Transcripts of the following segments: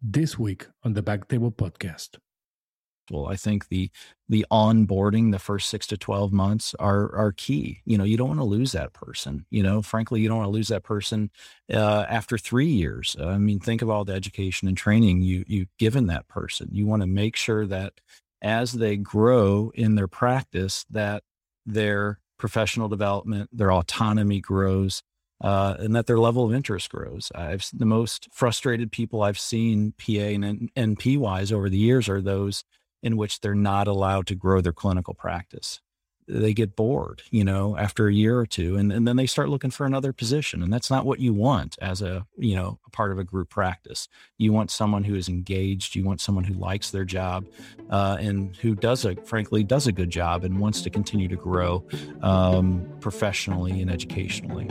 this week on the Back Table Podcast. Well, I think the the onboarding, the first six to twelve months are are key. You know, you don't want to lose that person. You know, frankly, you don't want to lose that person uh, after three years. I mean, think of all the education and training you you've given that person. You want to make sure that as they grow in their practice, that their professional development, their autonomy grows, uh, and that their level of interest grows. I've the most frustrated people I've seen PA and NP wise over the years are those in which they're not allowed to grow their clinical practice. They get bored, you know, after a year or two, and, and then they start looking for another position. And that's not what you want as a, you know, a part of a group practice. You want someone who is engaged. You want someone who likes their job uh, and who does a, frankly, does a good job and wants to continue to grow um, professionally and educationally.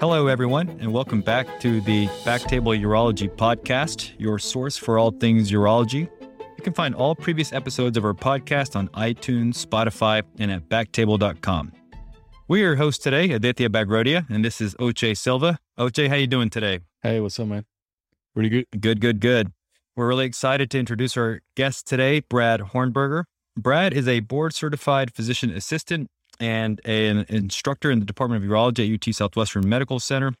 Hello, everyone, and welcome back to the Backtable Urology Podcast, your source for all things urology. You can find all previous episodes of our podcast on iTunes, Spotify, and at backtable.com. We are your hosts today, Aditya Bagrodia, and this is Oche Silva. Oche, how you doing today? Hey, what's up, man? Pretty good. Good, good, good. We're really excited to introduce our guest today, Brad Hornberger. Brad is a board certified physician assistant and an instructor in the Department of Urology at UT Southwestern Medical Center.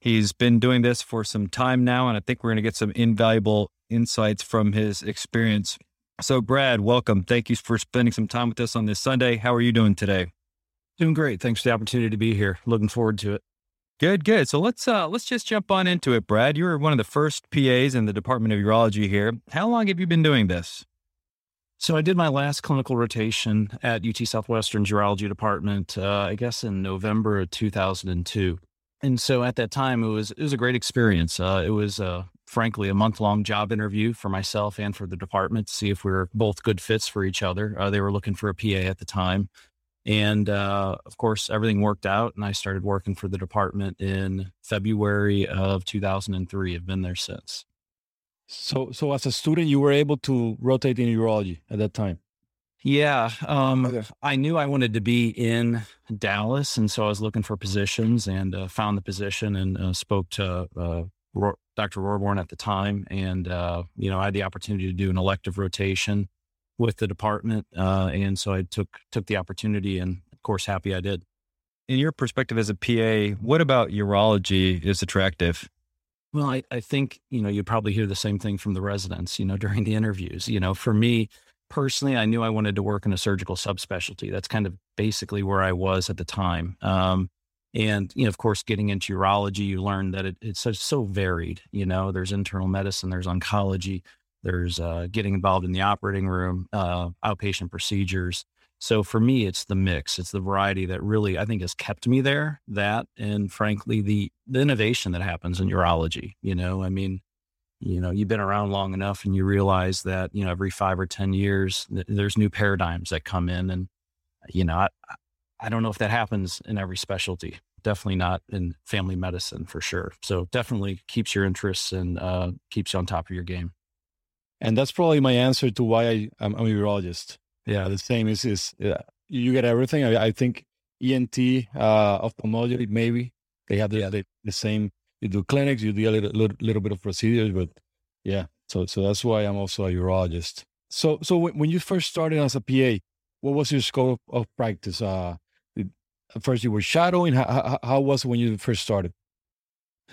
He's been doing this for some time now, and I think we're going to get some invaluable insights from his experience. So, Brad, welcome. Thank you for spending some time with us on this Sunday. How are you doing today? Doing great. Thanks for the opportunity to be here. Looking forward to it. Good, good. So let's uh, let's just jump on into it, Brad. You were one of the first PAs in the Department of Urology here. How long have you been doing this? So I did my last clinical rotation at UT Southwestern's urology department, uh, I guess in November of 2002. And so at that time, it was it was a great experience. Uh, it was, uh, frankly, a month long job interview for myself and for the department to see if we were both good fits for each other. Uh, they were looking for a PA at the time, and uh, of course, everything worked out. And I started working for the department in February of 2003. I've been there since. So, so as a student, you were able to rotate in urology at that time. Yeah, um, okay. I knew I wanted to be in Dallas, and so I was looking for positions and uh, found the position and uh, spoke to uh, Dr. Roehrborn at the time, and uh, you know I had the opportunity to do an elective rotation with the department, uh, and so I took took the opportunity, and of course, happy I did. In your perspective as a PA, what about urology is attractive? Well, I, I think, you know, you probably hear the same thing from the residents, you know, during the interviews. You know, for me personally, I knew I wanted to work in a surgical subspecialty. That's kind of basically where I was at the time. Um, and, you know, of course, getting into urology, you learn that it, it's so, so varied. You know, there's internal medicine, there's oncology, there's uh, getting involved in the operating room, uh, outpatient procedures. So for me, it's the mix, it's the variety that really I think has kept me there. That and frankly, the the innovation that happens in urology. You know, I mean, you know, you've been around long enough, and you realize that you know every five or ten years th- there's new paradigms that come in, and you know, I, I don't know if that happens in every specialty. Definitely not in family medicine for sure. So definitely keeps your interests and uh, keeps you on top of your game. And that's probably my answer to why I, I'm a urologist yeah, the same is is yeah, you get everything. I, I think ENT, uh, ophthalmology, maybe they have the, yeah. the, the same. You do clinics, you do a little, little, little bit of procedures, but yeah. So so that's why I'm also a urologist. So so when you first started as a PA, what was your scope of practice? Uh, first you were shadowing. How, how, how was it when you first started?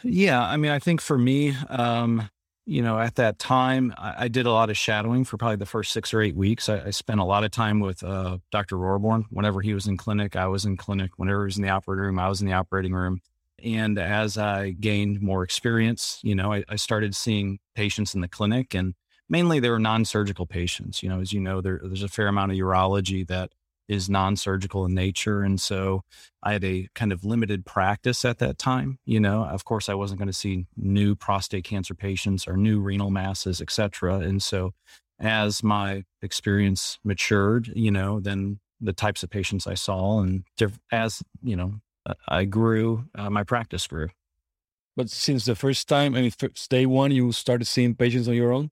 Yeah, I mean, I think for me, um, you know, at that time, I, I, did a lot of shadowing for probably the first six or eight weeks. I, I spent a lot of time with uh, Dr. Roehrborn. Whenever he was in clinic, I was in clinic. Whenever he was in the operating room, I was in the operating room. And as I gained more experience, you know, I, I started seeing patients in the clinic, and mainly they were non-surgical patients. You know, as you know, there, there's a fair amount of urology that is non-surgical in nature and so i had a kind of limited practice at that time you know? Of course i wasn't going to see new prostate cancer patients or new renal masses etc and so as my experience matured you know then the types of patients i saw and as you know i grew uh, my practice grew. But since the first time i mean first day one you started seeing patients on your own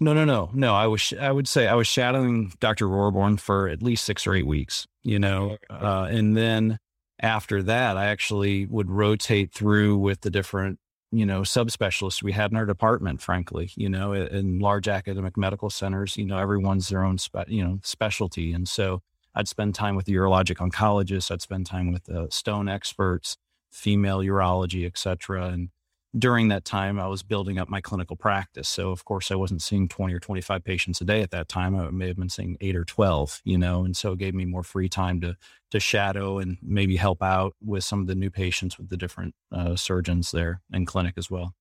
No, no, no, no. I was, I would say I was shadowing Dr. Roehrborn for at least six or eight weeks, you know, uh, and then after that, I actually would rotate through with the different, you know, subspecialists we had in our department, frankly, you know, in large academic medical centers, you know, everyone's their own, spe- you know, specialty. And so I'd spend time with the urologic oncologists. I'd spend time with the stone experts, female urology, et cetera. And during that time, I was building up my clinical practice. So, of course, I wasn't seeing 20 or 25 patients a day at that time. I may have been seeing eight or 12, you know, and so it gave me more free time to, to shadow and maybe help out with some of the new patients with the different uh, surgeons there in clinic as well.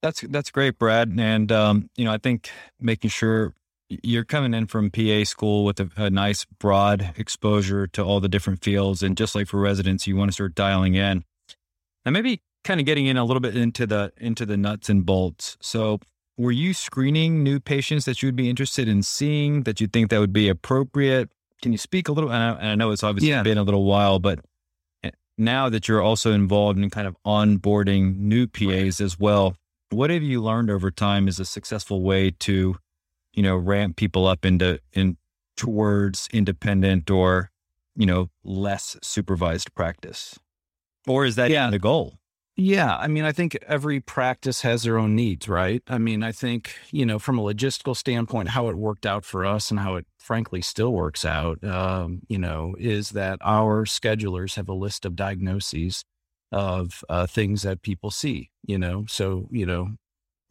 That's, that's great, Brad. And, um, you know, I think making sure you're coming in from PA school with a, a nice broad exposure to all the different fields. And just like for residents, you want to start dialing in. And maybe kind of getting in a little bit into the into the nuts and bolts. So, were you screening new patients that you would be interested in seeing that you think that would be appropriate? Can you speak a little? And I, and I know it's obviously yeah. been a little while, but eh, now that you're also involved in kind of onboarding new PAs as well, what have you learned over time is a successful way to, you know, ramp people up into in towards independent or, you know, less supervised practice? Or is that yeah. the goal? Yeah, I mean, I think every practice has their own needs, right? I mean, I think, you know, from a logistical standpoint, how it worked out for us and how it frankly still works out, um, you know, is that our schedulers have a list of diagnoses of uh, things that people see, you know. So, you know,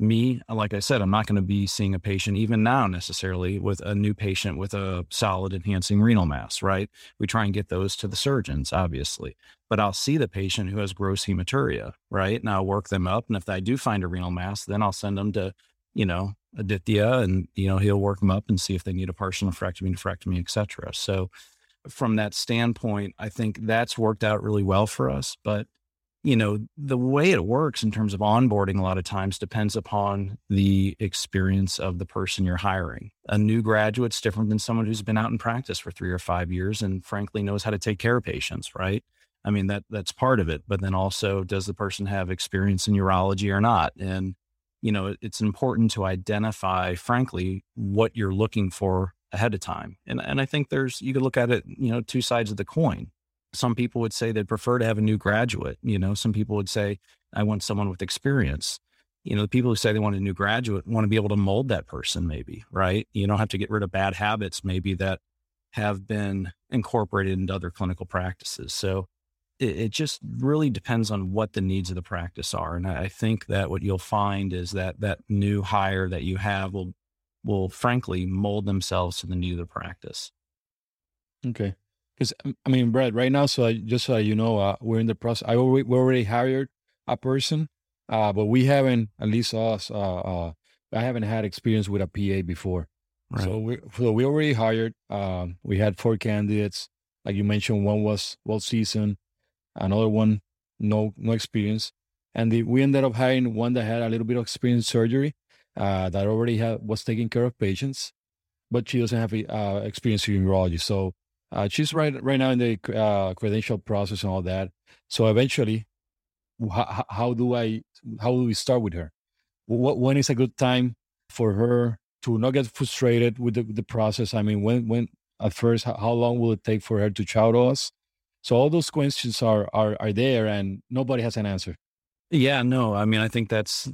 me, uh, like I said, I'm not going to be seeing a patient even now necessarily with a new patient with a solid enhancing renal mass, right? We try and get those to the surgeons, obviously, but I'll see the patient who has gross hematuria, right? And I'll work them up. And if I do find a renal mass, then I'll send them to, you know, Aditya and, you know, he'll work them up and see if they need a partial nephrectomy, nephrectomy, et cetera. So from that standpoint, I think that's worked out really well for us. But you know, the way it works in terms of onboarding a lot of times depends upon the experience of the person you're hiring. A new graduate's different than someone who's been out in practice for three or five years and frankly knows how to take care of patients, right? I mean, that that's part of it. But then also, does the person have experience in urology or not? And, you know, it's important to identify, frankly, what you're looking for ahead of time. And and I think there's you could look at it, you know, two sides of the coin some people would say they'd prefer to have a new graduate. You know, some people would say, I want someone with experience. You know, the people who say they want a new graduate want to be able to mold that person, maybe, right? You don't have to get rid of bad habits, maybe that have been incorporated into other clinical practices. So it, it just really depends on what the needs of the practice are. And I think that what you'll find is that that new hire that you have will will frankly mold themselves to the need of the practice. Okay. Because um, I mean, Brad, right now, so I, just so you know, uh, we're in the process. I already, we already hired a person, uh, but we haven't, at least us, uh, uh, I haven't had experience with a PA before. Right. So we, so we already hired. Um, we had four candidates, like you mentioned. One was well seasoned, another one no no experience, and the, we ended up hiring one that had a little bit of experience in surgery, uh, that already had was taking care of patients, but she doesn't have uh, experience in urology. So uh, she's right right now in the uh, credential process and all that. So eventually, how, how do I how do we start with her? What when is a good time for her to not get frustrated with the, the process? I mean, when when at first, how, how long will it take for her to chow to us? So all those questions are are are there, and nobody has an answer. Yeah, no, I mean, I think that's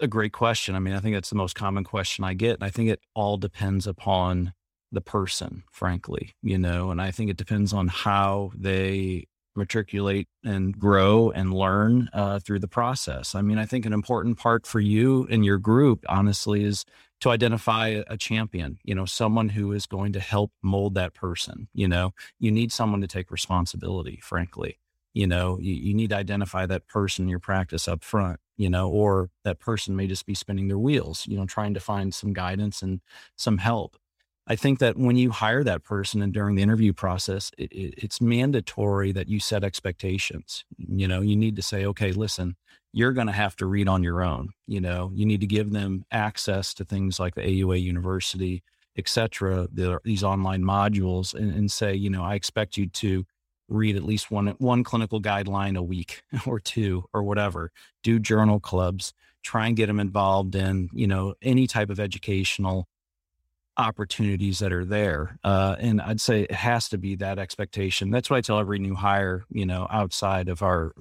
a great question. I mean, I think that's the most common question I get, and I think it all depends upon the person, frankly, you know, and I think it depends on how they matriculate and grow and learn uh, through the process. I mean, I think an important part for you and your group, honestly, is to identify a champion, you know, someone who is going to help mold that person. You know, you need someone to take responsibility, frankly. You know, you, you need to identify that person in your practice up front, you know, or that person may just be spinning their wheels, you know, trying to find some guidance and some help. I think that when you hire that person and during the interview process, it, it, it's mandatory that you set expectations. You know, you need to say, okay, listen, you're going to have to read on your own. You know, you need to give them access to things like the AUA University, et cetera, the, these online modules, and, and say, you know, I expect you to read at least one one clinical guideline a week or two or whatever. Do journal clubs. Try and get them involved in you know any type of educational opportunities that are there. Uh, and I'd say it has to be that expectation. That's what I tell every new hire. You know, outside of our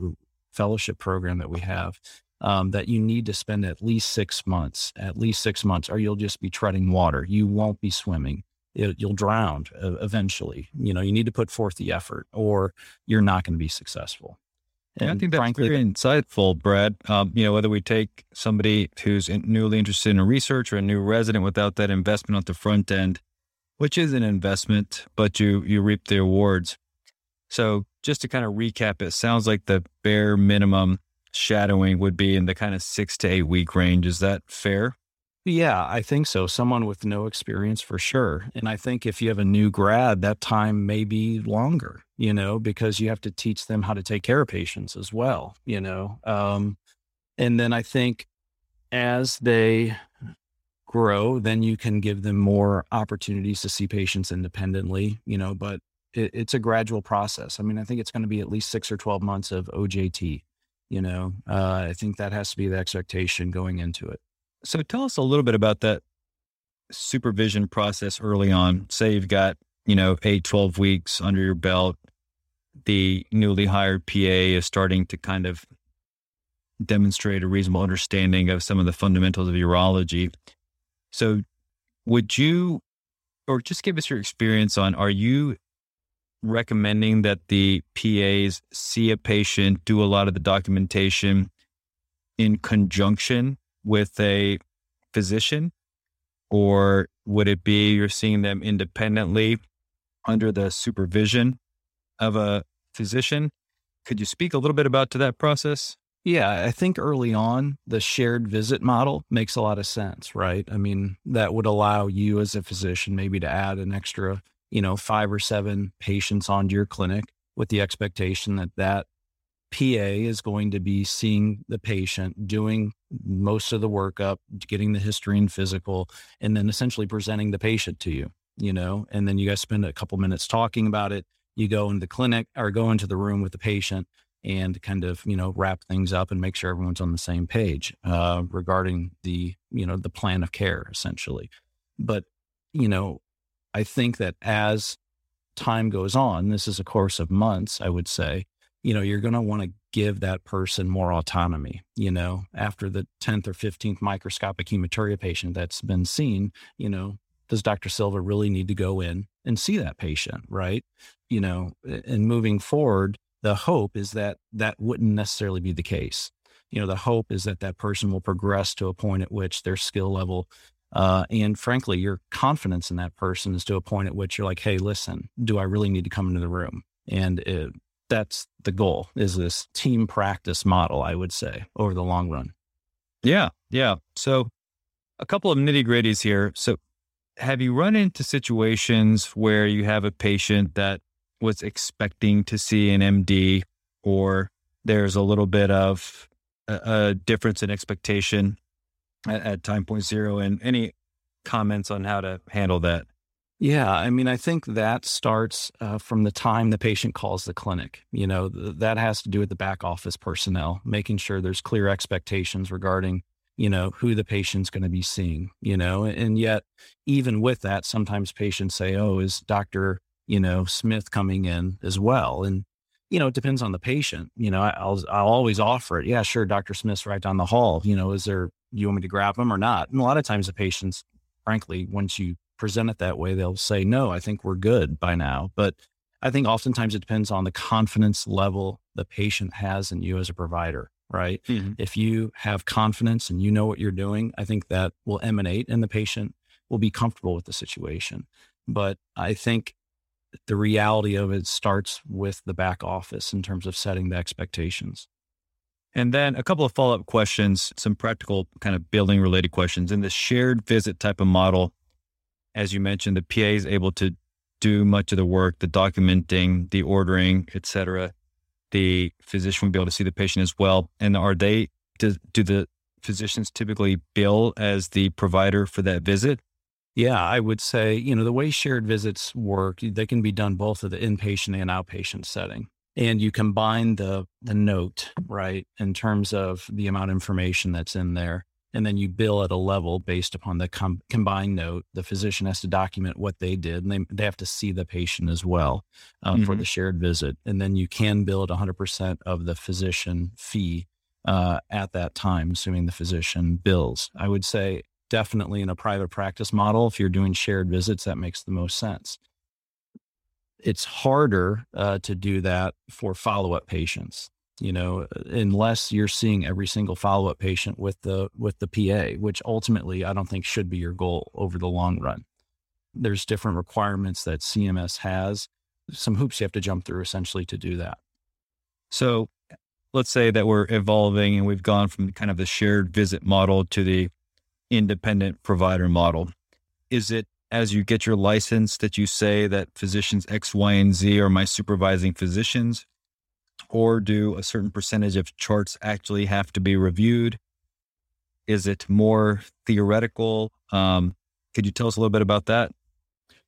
fellowship program that we have. Um, that you need to spend at least six months, at least six months, or you'll just be treading water. You won't be swimming it, you'll drown uh, eventually. You know, you need to put forth the effort, or you're not going to be successful. And I think that's frankly, very insightful, Brad. Um, you know, whether we take somebody who's newly interested in research or a new resident without that investment at the front end, which is an investment, but you you reap the rewards. So, just to kind of recap, it sounds like the bare minimum shadowing would be in the kind of six to eight week range. Is that fair? Yeah, I think so. Someone with no experience for sure. And I think if you have a new grad, that time may be longer, you know, because you have to teach them how to take care of patients as well, you know. Um, and then I think as they grow, then you can give them more opportunities to see patients independently, you know, but it, it's a gradual process. I mean, I think it's going to be at least six or 12 months of OJT, you know. Uh, I think that has to be the expectation going into it. So tell us a little bit about that supervision process early on. Say you've got, you know, eight, 12 weeks under your belt. The newly hired PA is starting to kind of demonstrate a reasonable understanding of some of the fundamentals of urology. So would you, or just give us your experience on, are you recommending that the PAs see a patient, do a lot of the documentation in conjunction with a physician? Or would it be you're seeing them independently under the supervision of a physician? Could you speak a little bit about to that process? Yeah, I think early on, the shared visit model makes a lot of sense, right? I mean, that would allow you as a physician maybe to add an extra, you know, five or seven patients onto your clinic with the expectation that that PA is going to be seeing the patient, doing most of the workup, getting the history and physical, and then essentially presenting the patient to you, you know, and then you guys spend a couple minutes talking about it. You go into the clinic or go into the room with the patient and kind of, you know, wrap things up and make sure everyone's on the same page uh, regarding the, you know, the plan of care essentially. But, you know, I think that as time goes on, this is a course of months, I would say, you know, you're going to want to give that person more autonomy. You know, after the 10th or 15th microscopic hematuria patient that's been seen, you know, does Dr. Silva really need to go in and see that patient? Right. You know, and moving forward, the hope is that that wouldn't necessarily be the case. You know, the hope is that that person will progress to a point at which their skill level uh, and frankly, your confidence in that person is to a point at which you're like, hey, listen, do I really need to come into the room? And it, that's the goal is this team practice model, I would say, over the long run. Yeah. Yeah. So a couple of nitty gritties here. So have you run into situations where you have a patient that was expecting to see an MD or there's a little bit of a, a difference in expectation at, at time point zero and any comments on how to handle that? Yeah, I mean, I think that starts uh, from the time the patient calls the clinic. You know, th- that has to do with the back office personnel, making sure there's clear expectations regarding, you know, who the patient's going to be seeing, you know, and yet, even with that, sometimes patients say, oh, is Dr., you know, Smith coming in as well? And, you know, it depends on the patient. You know, I'll, I'll always offer it. Yeah, sure. Dr. Smith's right down the hall. You know, is there, you want me to grab him or not? And a lot of times the patients, frankly, once you present it that way, they'll say, no, I think we're good by now. But I think oftentimes it depends on the confidence level the patient has in you as a provider, right? Mm-hmm. If you have confidence and you know what you're doing, I think that will emanate and the patient will be comfortable with the situation. But I think the reality of it starts with the back office in terms of setting the expectations. And then a couple of follow up questions, some practical kind of building related questions. In the shared visit type of model, as you mentioned, the PA is able to do much of the work, the documenting, the ordering, et cetera. The physician will be able to see the patient as well. And are they do, do the physicians typically bill as the provider for that visit? Yeah, I would say, you know, the way shared visits work, they can be done both at the inpatient and outpatient setting. And you combine the the note, right, in terms of the amount of information that's in there. And then you bill at a level based upon the com- combined note. The physician has to document what they did, and they, they have to see the patient as well uh, mm-hmm. for the shared visit. And then you can bill at 100% of the physician fee uh, at that time, assuming the physician bills. I would say definitely in a private practice model, if you're doing shared visits, that makes the most sense. It's harder uh, to do that for follow up patients, you know, unless you're seeing every single follow up patient with the with the PA, which ultimately I don't think should be your goal over the long run. There's different requirements that CMS has, some hoops you have to jump through essentially to do that. So let's say that we're evolving and we've gone from kind of the shared visit model to the independent provider model. Is it as you get your license that you say that physicians X, Y, and Z are my supervising physicians? Or do a certain percentage of charts actually have to be reviewed? Is it more theoretical? Um, could you tell us a little bit about that?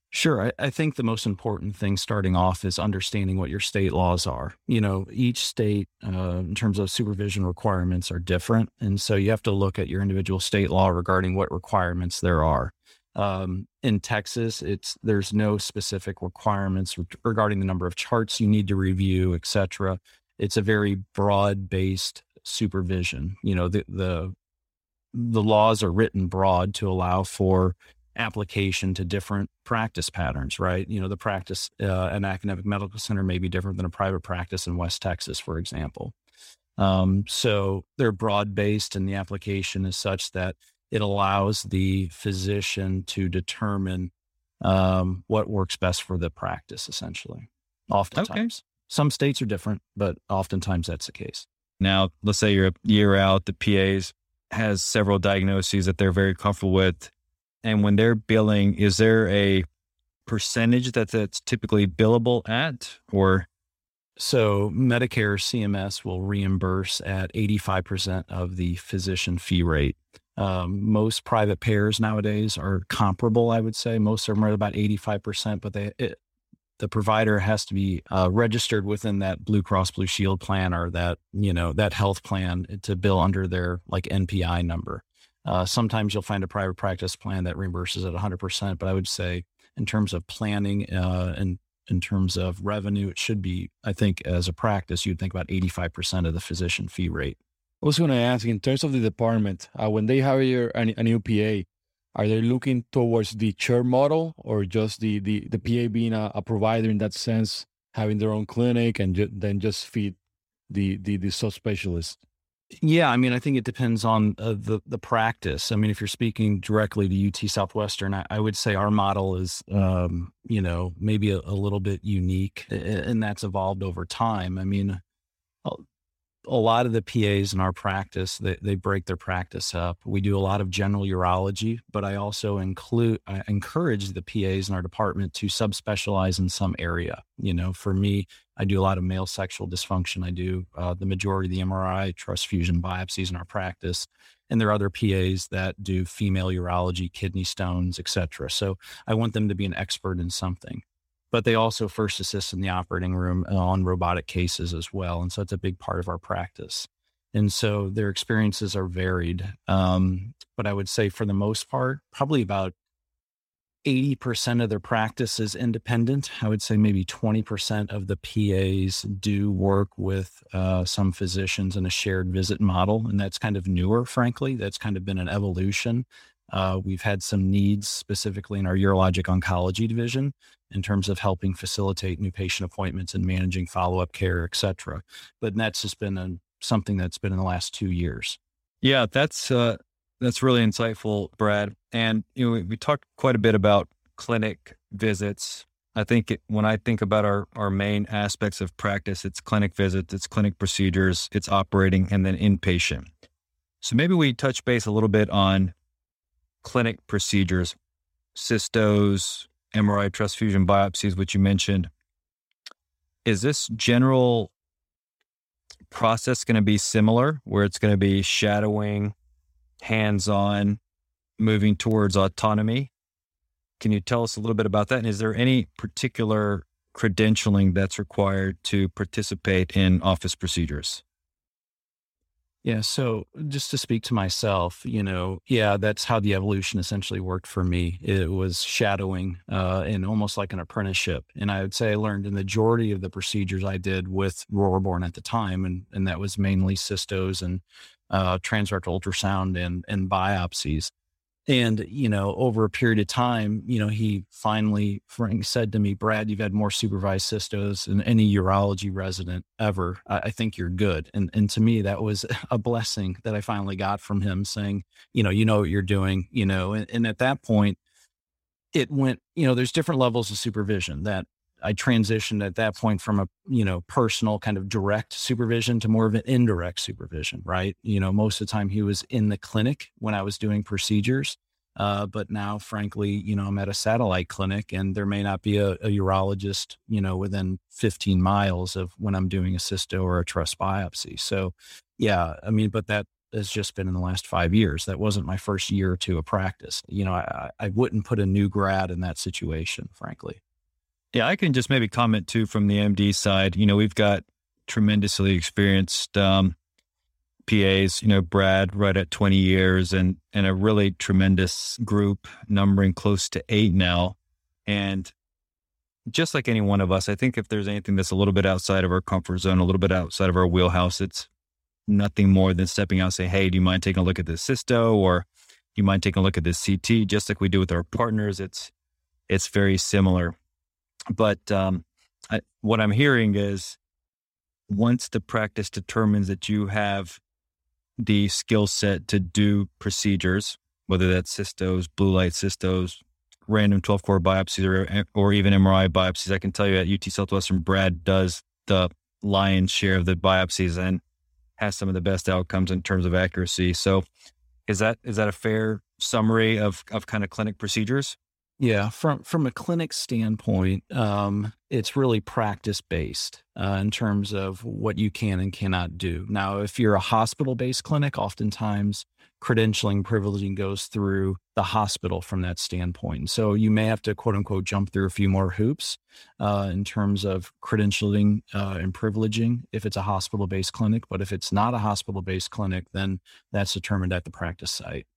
Sure. I, I, think the most important thing starting off is understanding what your state laws are. You know, each state, uh, in terms of supervision requirements, are different. And so you have to look at your individual state law regarding what requirements there are. Um, in Texas, it's there's no specific requirements regarding the number of charts you need to review, et cetera. It's a very broad based supervision. You know, the, the the laws are written broad to allow for application to different practice patterns, right? You know, the practice uh, an academic medical center may be different than a private practice in West Texas, for example. Um, so they're broad based, and the application is such that it allows the physician to determine um, what works best for the practice, essentially. Oftentimes, okay. some states are different, but oftentimes that's the case. Now, let's say you're a year out, the PAs has several diagnoses that they're very comfortable with and when they're billing, is there a percentage that that's typically billable at or? So Medicare CMS will reimburse at 85% of the physician fee rate. Um, most private payers nowadays are comparable, I would say. Most of them are at about 85%, but they, it, the provider has to be uh, registered within that Blue Cross Blue Shield plan or that, you know, that health plan to bill under their like NPI number. Uh, sometimes you'll find a private practice plan that reimburses at 100%, but I would say in terms of planning uh, and in terms of revenue, it should be, I think, as a practice, you'd think about 85% of the physician fee rate. I was going to ask, in terms of the department, uh, when they hire a, a new PA, are they looking towards the chair model or just the, the, the PA being a, a provider in that sense, having their own clinic and ju- then just feed the, the, the subspecialist? Yeah, I mean, I think it depends on uh, the the practice. I mean, if you're speaking directly to UT Southwestern, I, I would say our model is, um, you know, maybe a, a, little bit unique, and that's evolved over time. I mean, a lot of the PAs in our practice, they, they break their practice up. We do a lot of general urology, but I also include, I encourage the PAs in our department to subspecialize in some area. You know, for me, I do a lot of male sexual dysfunction. I do uh, the majority of the MRI, TRUS fusion biopsies in our practice. And there are other PAs that do female urology, kidney stones, et cetera. So I want them to be an expert in something but they also first assist in the operating room uh, on robotic cases as well. And so it's a big part of our practice. And so their experiences are varied. Um, but I would say for the most part, probably about 80% of their practice is independent. I would say maybe 20% of the PAs do work with uh, some physicians in a shared visit model. And that's kind of newer, frankly. That's kind of been an evolution. Uh, we've had some needs specifically in our urologic oncology division in terms of helping facilitate new patient appointments and managing follow-up care, et cetera. But that's just been a, something that's been in the last two years. Yeah, that's uh, that's really insightful, Brad. And you know, we, we talked quite a bit about clinic visits. I think it, when I think about our our main aspects of practice, it's clinic visits, it's clinic procedures, it's operating, and then inpatient. So maybe we touch base a little bit on clinic procedures, cystos, MRI TRUS fusion biopsies, which you mentioned. Is this general process going to be similar where it's going to be shadowing, hands on, moving towards autonomy? Can you tell us a little bit about that? And is there any particular credentialing that's required to participate in office procedures? Yeah. So just to speak to myself, you know, yeah, that's how the evolution essentially worked for me. It was shadowing uh, and almost like an apprenticeship. And I would say I learned the majority of the procedures I did with Roehrborn at the time, and and that was mainly cystos and uh, transrectal ultrasound and and biopsies. And, you know, over a period of time, you know, he finally Frank said to me, Brad, you've had more supervised cystos than any urology resident ever. I, I, think you're good. And and to me, that was a blessing that I finally got from him saying, you know, you know what you're doing, you know, and, and at that point, it went, you know, there's different levels of supervision that I transitioned at that point from a, you know, personal kind of direct supervision to more of an indirect supervision, right? You know, most of the time he was in the clinic when I was doing procedures. Uh, but now, frankly, you know, I'm at a satellite clinic and there may not be a, a, urologist, you know, within 15 miles of when I'm doing a cysto or a TRUS biopsy. So, yeah, I mean, but that has just been in the last five years. That wasn't my first year or two of practice. You know, I, I wouldn't put a new grad in that situation, frankly. Yeah, I can just maybe comment too from the MD side. You know, we've got tremendously experienced um, PAs. You know, Brad right at 20 years, and and a really tremendous group numbering close to eight now. And just like any one of us, I think if there's anything that's a little bit outside of our comfort zone, a little bit outside of our wheelhouse, it's nothing more than stepping out and say, "Hey, do you mind taking a look at this cysto?" or "You mind taking a look at this CT?" Just like we do with our partners, it's it's very similar. But um, I, what I'm hearing is once the practice determines that you have the skill set to do procedures, whether that's cystos, blue light cystos, random 12 core biopsies, or, or even MRI biopsies, I can tell you at UT Southwestern, Brad does the lion's share of the biopsies and has some of the best outcomes in terms of accuracy. So, is that is that a fair summary of of kind of clinic procedures? Yeah, from from a clinic standpoint, um, it's really practice based uh, in terms of what you can and cannot do. Now, if you're a hospital based clinic, oftentimes credentialing privileging goes through the hospital from that standpoint. So you may have to quote unquote jump through a few more hoops uh, in terms of credentialing uh, and privileging if it's a hospital based clinic. But if it's not a hospital based clinic, then that's determined at the practice site.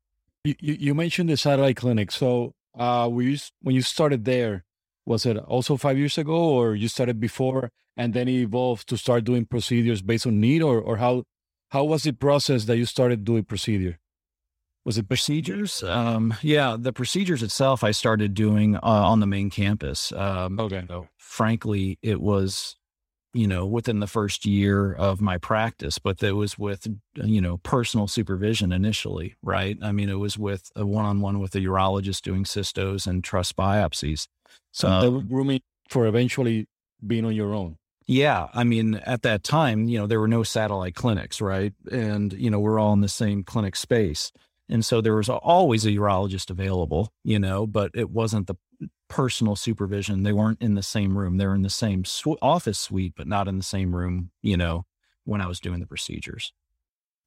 You, you mentioned the satellite clinic. So uh, were you, when you started there, was it also five years ago, or you started before and then it evolved to start doing procedures based on need, or or how how was the process that you started doing procedure? Was it procedures? Um, yeah, the procedures itself I started doing uh, on the main campus. Um, okay. So frankly, it was you know, within the first year of my practice, but it was with, you know, personal supervision initially, right? I mean, it was with a one on one with a urologist doing cystos and TRUS biopsies. So the um, rooming for eventually being on your own. Yeah. I mean, at that time, you know, there were no satellite clinics, right? And, you know, we're all in the same clinic space. And so there was always a urologist available, you know, but it wasn't the personal supervision. They weren't in the same room. They were in the same office suite, but not in the same room, you know, when I was doing the procedures.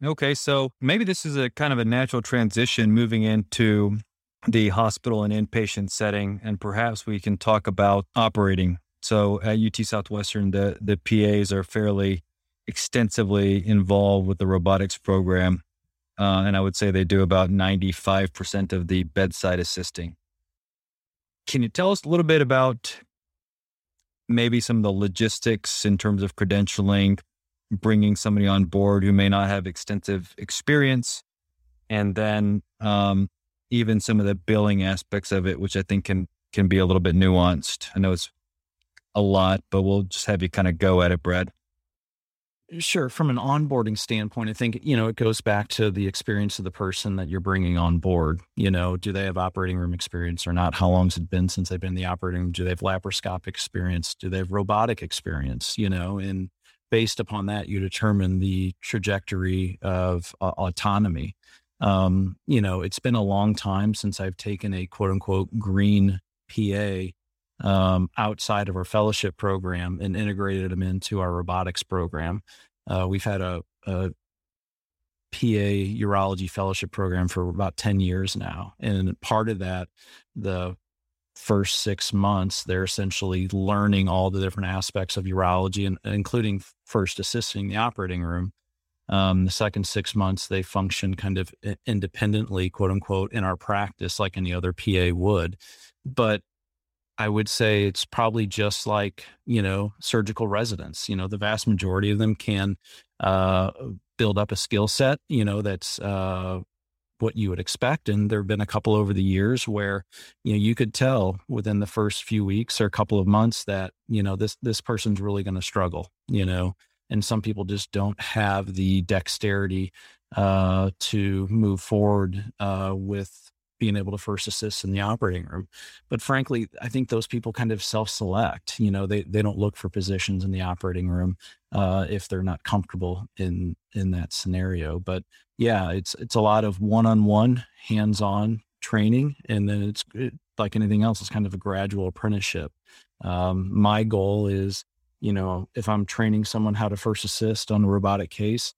Okay. So maybe this is a kind of a natural transition moving into the hospital and inpatient setting. And perhaps we can talk about operating. So at UT Southwestern, the, the PAs are fairly extensively involved with the robotics program. Uh, and I would say they do about 95% of the bedside assisting. Can you tell us a little bit about maybe some of the logistics in terms of credentialing, bringing somebody on board who may not have extensive experience, and then um, even some of the billing aspects of it, which I think can can be a little bit nuanced. I know it's a lot, but we'll just have you kind of go at it, Brad. Sure. From an onboarding standpoint, I think, you know, it goes back to the experience of the person that you're bringing on board. You know, do they have operating room experience or not? How long has it been since they've been in the operating room? Do they have laparoscopic experience? Do they have robotic experience? You know, and based upon that, you determine the trajectory of uh, autonomy. Um, you know, it's been a long time since I've taken a quote unquote green PA um, outside of our fellowship program and integrated them into our robotics program. Uh, we've had a, a, PA urology fellowship program for about 10 years now. And part of that, the first six months, they're essentially learning all the different aspects of urology, and including first assisting the operating room. Um, the second six months, they function kind of independently, quote unquote, in our practice, like any other PA would. But I would say it's probably just like, you know, surgical residents. You know, the vast majority of them can uh, build up a skill set, you know, that's uh, what you would expect. And there have been a couple over the years where, you know, you could tell within the first few weeks or a couple of months that, you know, this this person's really going to struggle, you know. And some people just don't have the dexterity uh, to move forward uh, with being able to first assist in the operating room. But frankly, I think those people kind of self-select. You know, they they don't look for positions in the operating room uh, if they're not comfortable in in that scenario. But yeah, it's it's a lot of one-on-one, hands-on training, and then it's it, like anything else. It's kind of a gradual apprenticeship. Um, my goal is, you know, if I'm training someone how to first assist on a robotic case,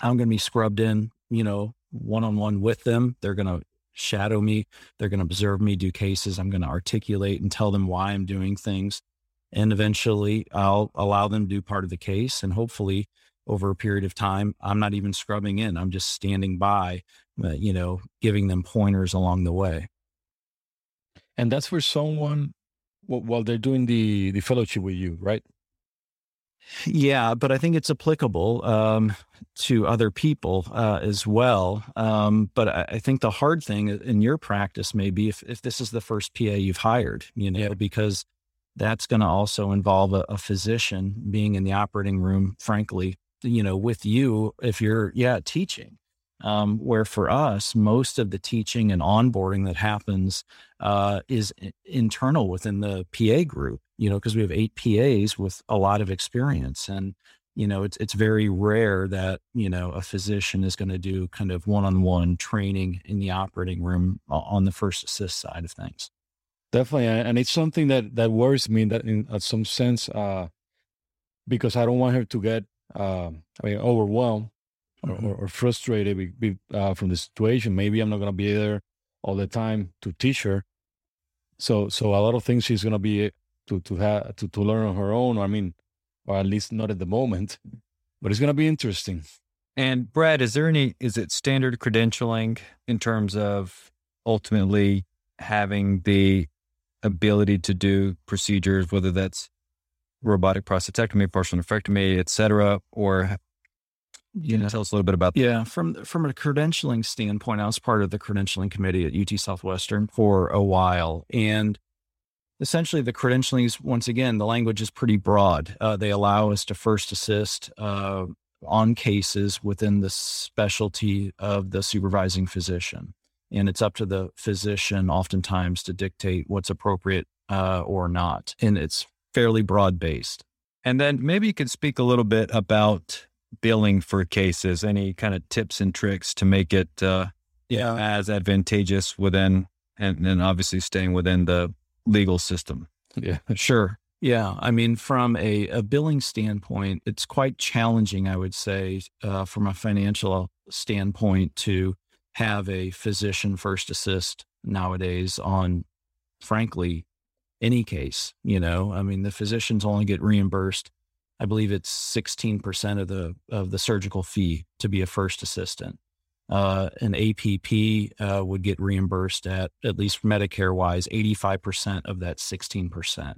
I'm going to be scrubbed in, you know, one on one with them. They're going to shadow me. They're going to observe me do cases. I'm going to articulate and tell them why I'm doing things. And eventually I'll allow them to do part of the case. And hopefully over a period of time, I'm not even scrubbing in. I'm just standing by, uh, you know, giving them pointers along the way. And that's for someone while they're doing the, the fellowship with you, right? Yeah, but I think it's applicable um, to other people uh, as well. Um, but I, I, think the hard thing in your practice may be if, if this is the first PA you've hired, you know, yeah. because that's going to also involve a, a, physician being in the operating room, frankly, you know, with you if you're, yeah, teaching. Um, where for us, most of the teaching and onboarding that happens uh, is internal within the PA group you know, because we have eight PAs with a lot of experience. And, you know, it's it's very rare that, you know, a physician is going to do kind of one-on-one training in the operating room on the first assist side of things. Definitely. And it's something that that worries me that in some sense, uh, because I don't want her to get uh, I mean overwhelmed mm-hmm. or, or, frustrated be, be, uh, from the situation. Maybe I'm not going to be there all the time to teach her. So so a lot of things she's to be eh, to to have to, to learn on her own. I mean, or at least not at the moment. But it's to be interesting. And Brad, is there any? Is it standard credentialing in terms of ultimately having the ability to do procedures, whether that's robotic prostatectomy, partial nephrectomy, et cetera, or you know, tell us a little bit about that. Yeah, from from a credentialing standpoint, I was part of the credentialing committee at UT Southwestern for a while, and essentially the credentialing is once again the language is pretty broad uh, they allow us to first assist uh, on cases within the specialty of the supervising physician and it's up to the physician oftentimes to dictate what's appropriate uh, or not and it's fairly broad based and then maybe you could speak a little bit about billing for cases any kind of tips and tricks to make it uh, yeah as advantageous within and then obviously staying within the legal system. Yeah, sure. Yeah, I mean, from a, a billing standpoint, it's quite challenging, I would say, uh, from a financial standpoint, to have a physician first assist nowadays on, frankly, any case. You know, I mean, the physicians only get reimbursed. I believe it's sixteen percent of the of the surgical fee to be a first assistant uh, an APP uh, would get reimbursed at, at least Medicare wise, 85% of that 16%.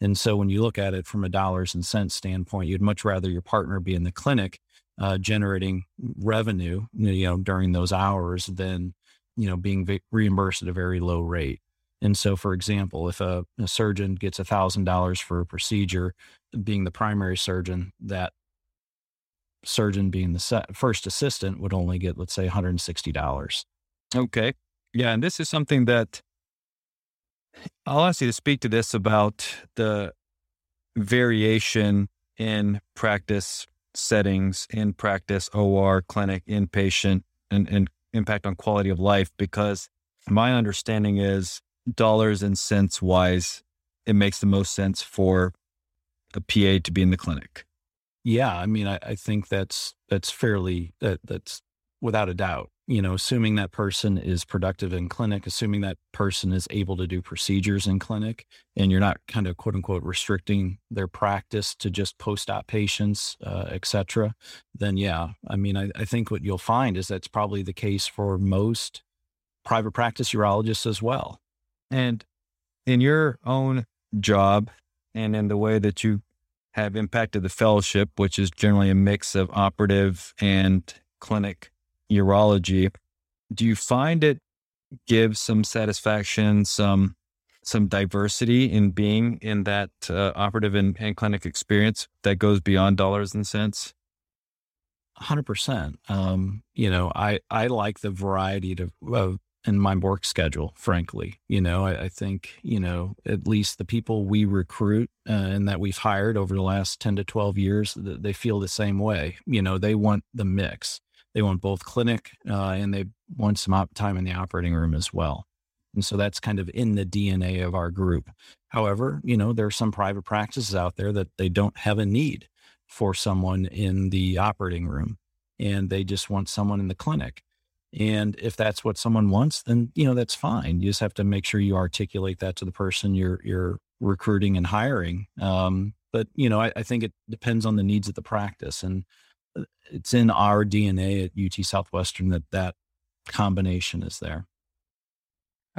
And so when you look at it from a dollars and cents standpoint, you'd much rather your partner be in the clinic uh, generating revenue, you know, during those hours than, you know, being v- reimbursed at a very low rate. And so, for example, if a, a surgeon gets $1,000 for a procedure, being the primary surgeon, that surgeon being the first assistant would only get, let's say, $160. Okay. Yeah. And this is something that I'll ask you to speak to this about the variation in practice settings, in practice, OR, clinic, inpatient, and, and impact on quality of life, because my understanding is dollars and cents wise, it makes the most sense for a PA to be in the clinic. Yeah, I mean, I, I think that's that's fairly that that's without a doubt. you know, assuming that person is productive in clinic, assuming that person is able to do procedures in clinic, and you're not kind of quote unquote restricting their practice to just post-op patients, uh, et cetera, then yeah, I mean, I, I think what you'll find is that's probably the case for most private practice urologists as well. And in your own job and in the way that you have impacted the fellowship, which is generally a mix of operative and clinic urology, do you find it gives some satisfaction, some some diversity in being in that uh, operative and, and, clinic experience that goes beyond dollars and cents? Hundred um, percent. You know, I I like the variety to, of in my work schedule, frankly. You know, I, I, think, you know, at least the people we recruit uh, and that we've hired over the last 10 to 12 years, they feel the same way. You know, they want the mix. They want both clinic uh, and they want some op- time in the operating room as well. And so that's kind of in the DNA of our group. However, you know, there are some private practices out there that they don't have a need for someone in the operating room and they just want someone in the clinic. And if that's what someone wants, then you know that's fine. You just have to make sure you articulate that to the person you're you're recruiting and hiring. Um, but you know, I, I, think it depends on the needs of the practice, and uh, it's in our DNA at UT Southwestern that that combination is there.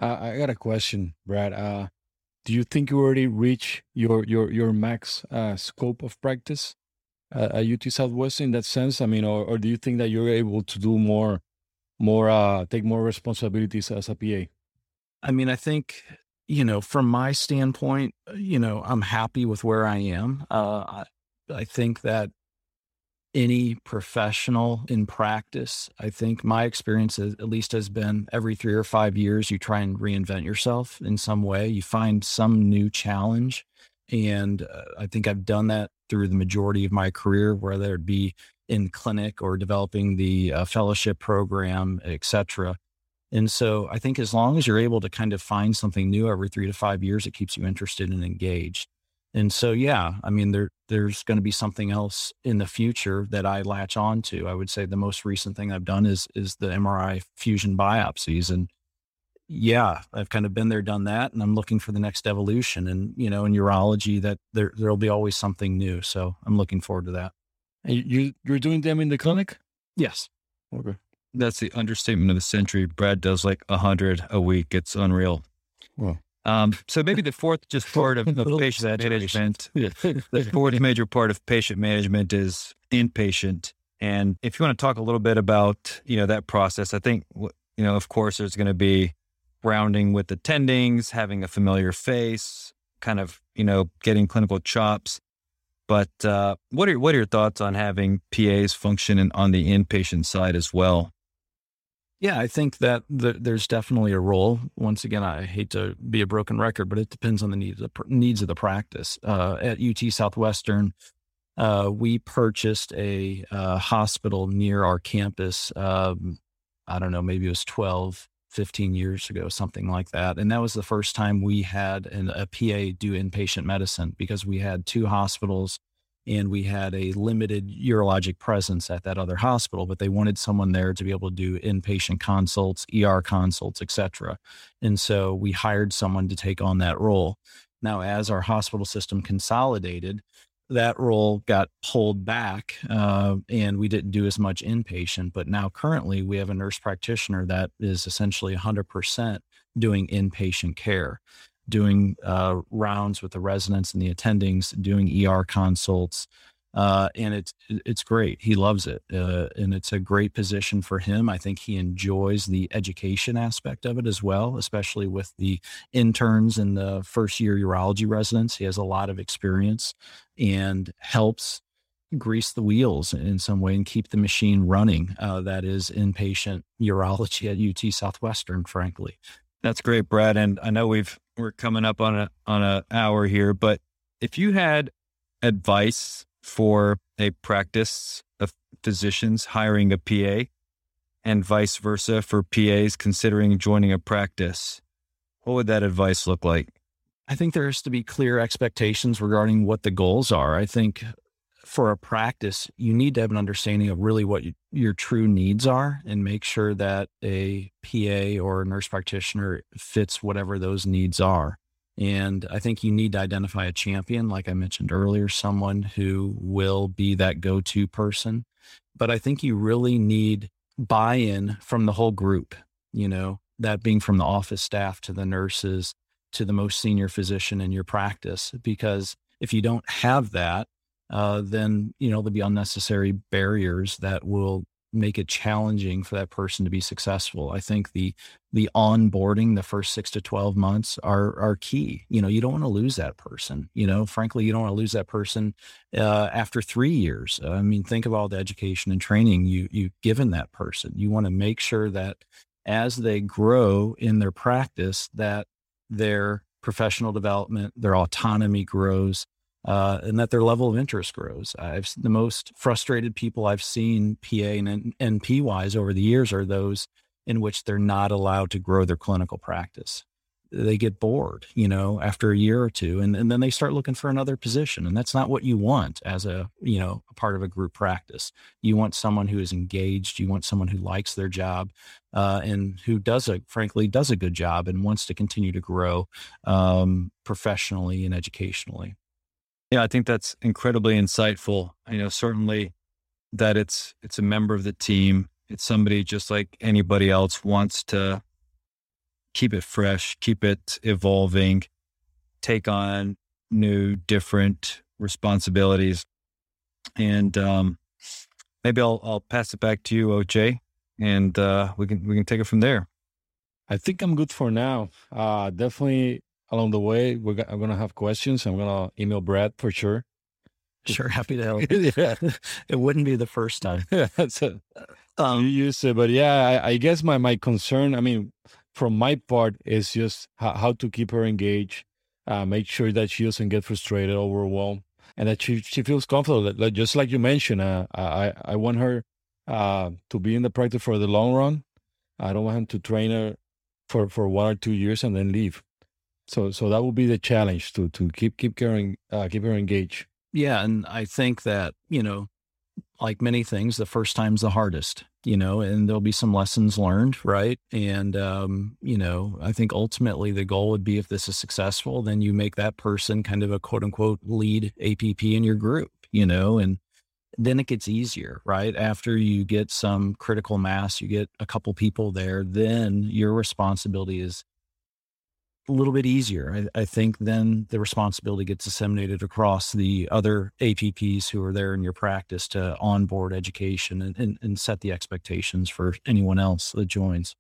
Uh, I got a question, Brad. Uh, do you think you already reach your your your max uh, scope of practice uh, at UT Southwestern in that sense? I mean, or, or do you think that you're able to do more? More uh take more responsibilities as a PA? I mean, I think you know, from my standpoint, uh, you know, I'm happy with where I am. Uh, I, I think that any professional in practice, I think my experience is, at least has been every three or five years, you try and reinvent yourself in some way. You find some new challenge. And uh, I think I've done that through the majority of my career, whether it be in clinic or developing the uh, fellowship program, et cetera. And so I think as long as you're able to kind of find something new every three to five years, it keeps you interested and engaged. And so, yeah, I mean, there there's going to be something else in the future that I latch on to. I would say the most recent thing I've done is is the MRI fusion biopsies, and yeah, I've kind of been there, done that, and I'm looking for the next evolution. And you know, in urology, that there there'll be always something new. So I'm looking forward to that. You you're doing them in the clinic? Yes. Okay. That's the understatement of the century. Brad does like a hundred a week. It's unreal. Well, um, so maybe the fourth just part of, of patient management. the fourth major part of patient management is inpatient. And if you want to talk a little bit about you know that process, I think you know of course there's going to be rounding with attendings, having a familiar face, kind of you know getting clinical chops. But uh, what are what are your thoughts on having PAs function in, on the inpatient side as well? Yeah, I think that the, there's definitely a role. Once again, I hate to be a broken record, but it depends on the needs of the, needs of the practice. Uh, at UT Southwestern, uh, we purchased a uh, hospital near our campus. Um, I don't know, maybe it was 12, 15 years ago, something like that. And that was the first time we had an, a PA do inpatient medicine because we had two hospitals and we had a limited urologic presence at that other hospital, but they wanted someone there to be able to do inpatient consults, ER consults, etc. And so we hired someone to take on that role. Now, as our hospital system consolidated, that role got pulled back uh, and we didn't do as much inpatient. But now, currently, we have a nurse practitioner that is essentially 100% doing inpatient care, doing uh, rounds with the residents and the attendings, doing ER consults, uh, and it's it's great. He loves it, uh, and it's a great position for him. I think he enjoys the education aspect of it as well, especially with the interns and the first year urology residents. He has a lot of experience and helps grease the wheels in some way and keep the machine running. Uh, that is inpatient urology at UT Southwestern, frankly. That's great, Brad. And I know we've we're coming up on a on an hour here, but if you had advice for a practice of physicians hiring a PA and vice versa for PAs considering joining a practice, what would that advice look like? I think there has to be clear expectations regarding what the goals are. I think for a practice, you need to have an understanding of really what you, your true needs are and make sure that a PA or a nurse practitioner fits whatever those needs are. And I think you need to identify a champion, like I mentioned earlier, someone who will be that go to person. But I think you really need buy in from the whole group, you know, that being from the office staff to the nurses to the most senior physician in your practice. Because if you don't have that, uh, then you know there'll be unnecessary barriers that will make it challenging for that person to be successful. I think the the onboarding, the first six to twelve months are are key. You know, you don't want to lose that person. You know, frankly, you don't want to lose that person uh, after three years. I mean, think of all the education and training you you've given that person. You want to make sure that as they grow in their practice, that their professional development, their autonomy grows, uh, and that their level of interest grows. I've the most frustrated people I've seen PA and NP wise over the years are those in which they're not allowed to grow their clinical practice. They get bored, you know, after a year or two, and, and then they start looking for another position. And that's not what you want as a, you know, a part of a group practice. You want someone who is engaged. You want someone who likes their job uh, and who does a, frankly, does a good job and wants to continue to grow um, professionally and educationally. Yeah, I think that's incredibly insightful. You know, certainly that it's it's a member of the team. It's somebody just like anybody else wants to keep it fresh, keep it evolving, take on new, different responsibilities. And um, maybe I'll I'll pass it back to you, OJ, and uh, we can we can take it from there. I think I'm good for now. Uh, definitely along the way, we're I'm gonna have questions. I'm gonna email Brad for sure. Sure, happy to help. yeah, it wouldn't be the first time. yeah, so, um, you used to, but yeah, I, I, guess my my concern. I mean, from my part, is just how, how to keep her engaged, uh, make sure that she doesn't get frustrated, overwhelmed, and that she she feels comfortable. Like, just like you mentioned, uh, I I want her uh, to be in the practice for the long run. I don't want him to train her for for one or two years and then leave. So so that will be the challenge to to keep keep her uh, keep her engaged. Yeah, and I think that you know, like many things, the first time's the hardest. You know, and there'll be some lessons learned, right? And um, you know, I think ultimately the goal would be if this is successful, then you make that person kind of a quote unquote lead APP in your group. You know, and then it gets easier, right? After you get some critical mass, you get a couple people there, then your responsibility is a little bit easier. I, I, think then the responsibility gets disseminated across the other APPs who are there in your practice to onboard education and, and, and set the expectations for anyone else that joins.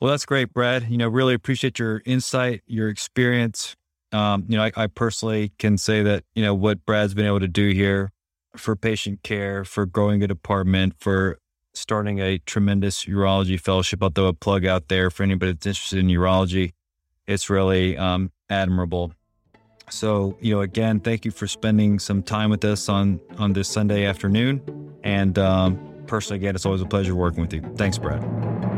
Well, that's great, Brad. You know, really appreciate your insight, your experience. Um, you know, I, I personally can say that, you know, what Brad's been able to do here for patient care, for growing a department, for starting a tremendous urology fellowship. I'll throw a plug out there for anybody that's interested in urology it's really um, admirable. So, you know, again, thank you for spending some time with us on on this Sunday afternoon. And um, personally, again, it's always a pleasure working with you. Thanks, Brad.